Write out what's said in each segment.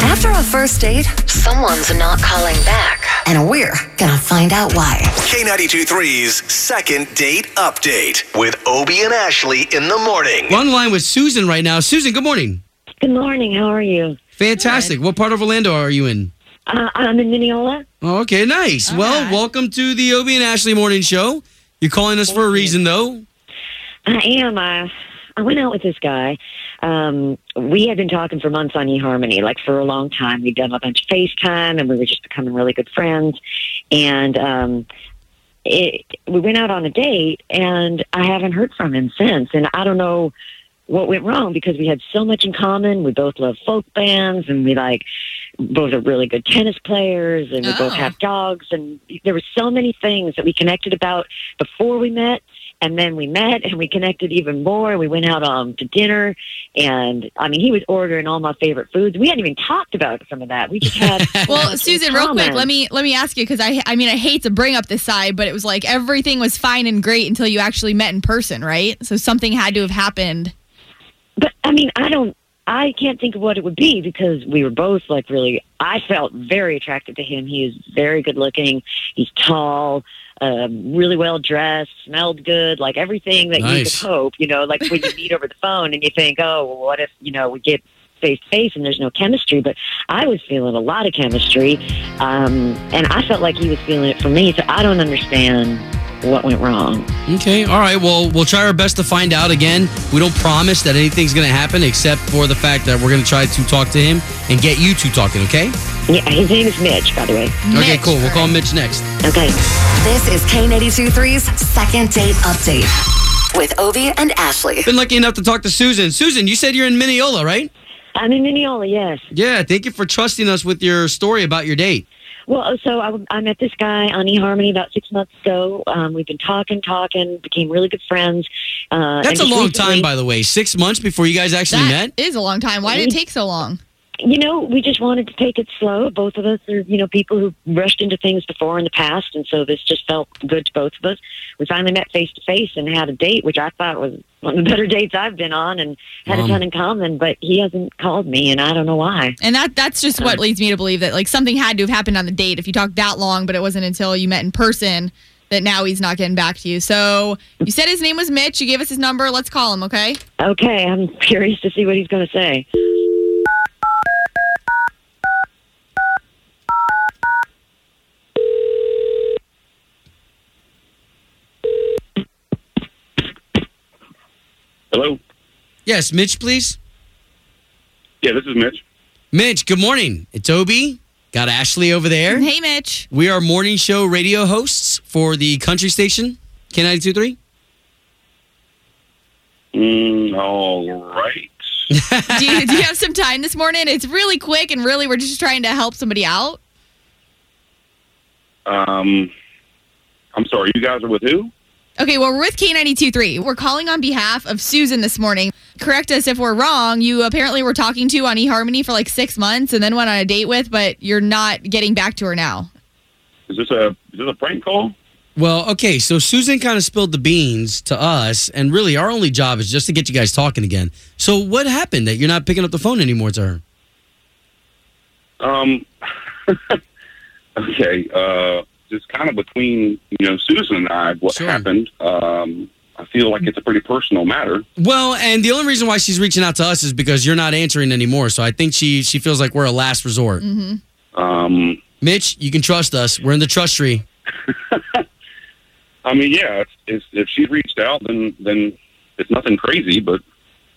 After a first date, someone's not calling back. And we're gonna find out why. K92 3's second date update with Obie and Ashley in the morning. We're on the line with Susan right now. Susan, good morning. Good morning. How are you? Fantastic. What part of Orlando are you in? Uh, I'm in Minneola. Oh, okay, nice. well, welcome to the Obie and Ashley Morning Show. You're calling us for a reason, though. I am. Uh, I went out with this guy. Um, we had been talking for months on eHarmony, like for a long time. We'd done a bunch of FaceTime, and we were just becoming really good friends. And um, it, we went out on a date, and I haven't heard from him since. And I don't know what went wrong because we had so much in common. We both love folk bands, and we like both are really good tennis players, and we both Oh. have dogs. And there were so many things that we connected about before we met. And then we met and we connected even more. We went out um, to dinner, and I mean, he was ordering all my favorite foods. We hadn't even talked about some of that. We just had. Well, Susan, real quick, let me let me ask you because I I mean I hate to bring up this side, but it was like everything was fine and great until you actually met in person, right? So something had to have happened. But I mean, I don't. I can't think of what it would be because we were both like really. I felt very attracted to him. He is very good looking. He's tall, um, really well dressed, smelled good, like everything that you Nice. could hope. You know, like when you meet over the phone and you think, oh, well, what if you know we get face to face and there's no chemistry? But I was feeling a lot of chemistry, um, and I felt like he was feeling it for me. So I don't understand what went wrong. Okay, all right. Well, we'll try our best to find out. Again, we don't promise that anything's going to happen except for the fact that we're going to try to talk to him and get you two talking, okay? Yeah, his name is Mitch, by the way. Okay, Mitch, cool. We'll call right. Mitch next. Okay. This is K82 3's second date update with Obie and Ashley. Been lucky enough to talk to Susan. Susan, you said you're in Minneola, right? I'm in Minneola, yes. Yeah, thank you for trusting us with your story about your date. Well, so I, I met this guy on eHarmony about six months ago. Um, we've been talking, talking, became really good friends. Uh, That's a long recently- time, by the way. Six months before you guys actually That met? is a long time. Why did it take so long? You know, we just wanted to take it slow. Both of us are, you know, people who rushed into things before in the past, and so this just felt good to both of us. We finally met face to face and had a date, which I thought was one of the better dates I've been on, and had Um. a ton in common. But he hasn't called me, and I don't know why. And that that's just what leads me to believe that like something had to have happened on the date. If you talked that long, but it wasn't until you met in person that now he's not getting back to you. So you said his name was Mitch. You gave us his number. Let's call him, okay? Okay, I'm curious to see what he's going to say. Yes, Mitch, please. Yeah, this is Mitch. Mitch, good morning. It's Obie. Got Ashley over there. Hey, Mitch. We are morning show radio hosts for the country station, K923. Mm, all right. do, you, do you have some time this morning? It's really quick and really we're just trying to help somebody out. Um, I'm sorry. You guys are with who? Okay, well, we're with K92.3. We're calling on behalf of Susan this morning. Correct us if we're wrong. You apparently were talking to on eHarmony for like six months and then went on a date with, but you're not getting back to her now. Is this a is this a prank call? Well, okay, so Susan kind of spilled the beans to us, and really our only job is just to get you guys talking again. So what happened that you're not picking up the phone anymore to her? Um. okay. Uh, just kind of between you know Susan and I, what Sure. happened. Um, I feel like it's a pretty personal matter. Well, and the only reason why she's reaching out to us is because you're not answering anymore. So I think she she feels like we're a last resort. Um, Mitch, you can trust us. We're in the trust tree. I mean, yeah, if, if if she reached out, then then it's nothing crazy, but.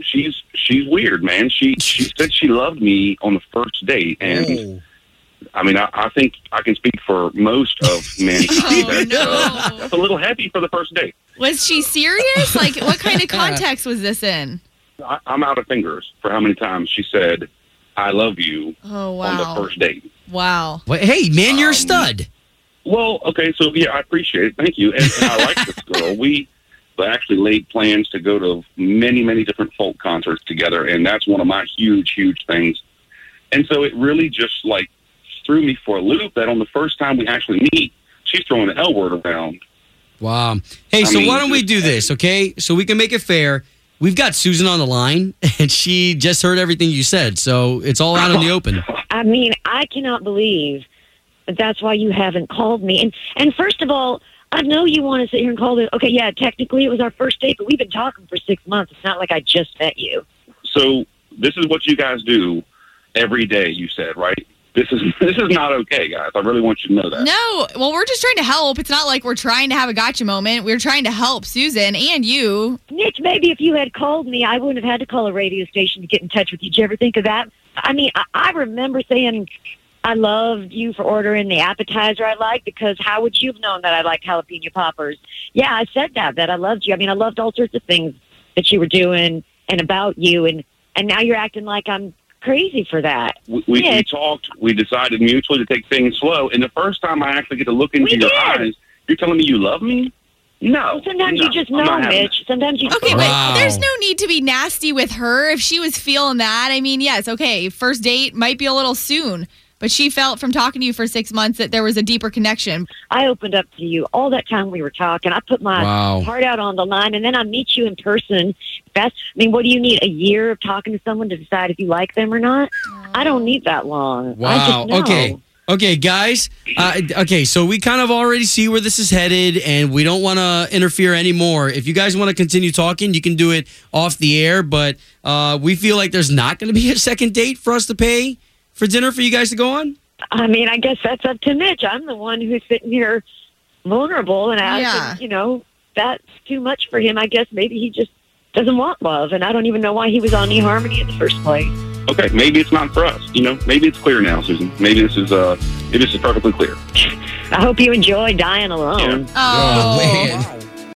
She's she's weird, man. She she said she loved me on the first date, and Oh. I mean, I, I think I can speak for most of mankind. Oh, that's, uh, no. that's a little heavy for the first date. Was she serious? Like, what kind of context was this in? I, I'm out of fingers for how many times she said, I love you Oh wow. on the first date. Wow. Wait, hey, man, you're a Um, stud. Well, okay, so yeah, I appreciate it. Thank you. And, and I like this girl. We actually laid plans to go to many, many different folk concerts together, and that's one of my huge, huge things. And so it really just like threw me for a loop that on the first time we actually meet, she's throwing the L word around. Wow. Hey, I so mean, why don't we do this, okay? So we can make it fair. We've got Susan on the line, and she just heard everything you said, so it's all out in the open. I mean, I cannot believe that that's why you haven't called me. And and first of all, I know you want to sit here and call it. Okay, yeah, technically it was our first date, but we've been talking for six months. It's not like I just met you. So this is what you guys do every day. You said right. This is this is not okay, guys. I really want you to know that. No, well, we're just trying to help. It's not like we're trying to have a gotcha moment. We're trying to help Susan and you. Nick, maybe if you had called me, I wouldn't have had to call a radio station to get in touch with you. Did you ever think of that? I mean, I, I remember saying I loved you for ordering the appetizer I liked because how would you have known that I like jalapeno poppers? Yeah, I said that, that I loved you. I mean, I loved all sorts of things that you were doing and about you, and, and now you're acting like I'm crazy for that. We, we, we talked. We decided mutually to take things slow. And the first time I actually get to look into We your did. eyes, you're telling me you love me? No. Sometimes no, you just know, not having Mitch. Sometimes you Okay, Wow. but there's no need to be nasty with her if she was feeling that. I mean, yes, okay, first date might be a little soon, but she felt from talking to you for six months that there was a deeper connection. I opened up to you all that time we were talking. I put my Wow. heart out on the line, and then I meet you in person. That's, I mean, what do you need? A year of talking to someone to decide if you like them or not? I don't need that long. I Wow. just know. Okay. Okay, guys. Uh, okay, so we kind of already see where this is headed, and we don't want to interfere anymore. If you guys want to continue talking, you can do it off the air, but uh, we feel like there's not going to be a second date for us to pay for dinner for you guys to go on. I mean, I guess that's up to Mitch. I'm the one who's sitting here vulnerable, and I, Yeah. think, you know, that's too much for him. I guess maybe he just doesn't want love, and I don't even know why he was on eHarmony in the first place. Okay, maybe it's not for us. You know, maybe it's clear now, Susan. Maybe this is uh, maybe this is perfectly clear. I hope you enjoy dying alone. Oh, man.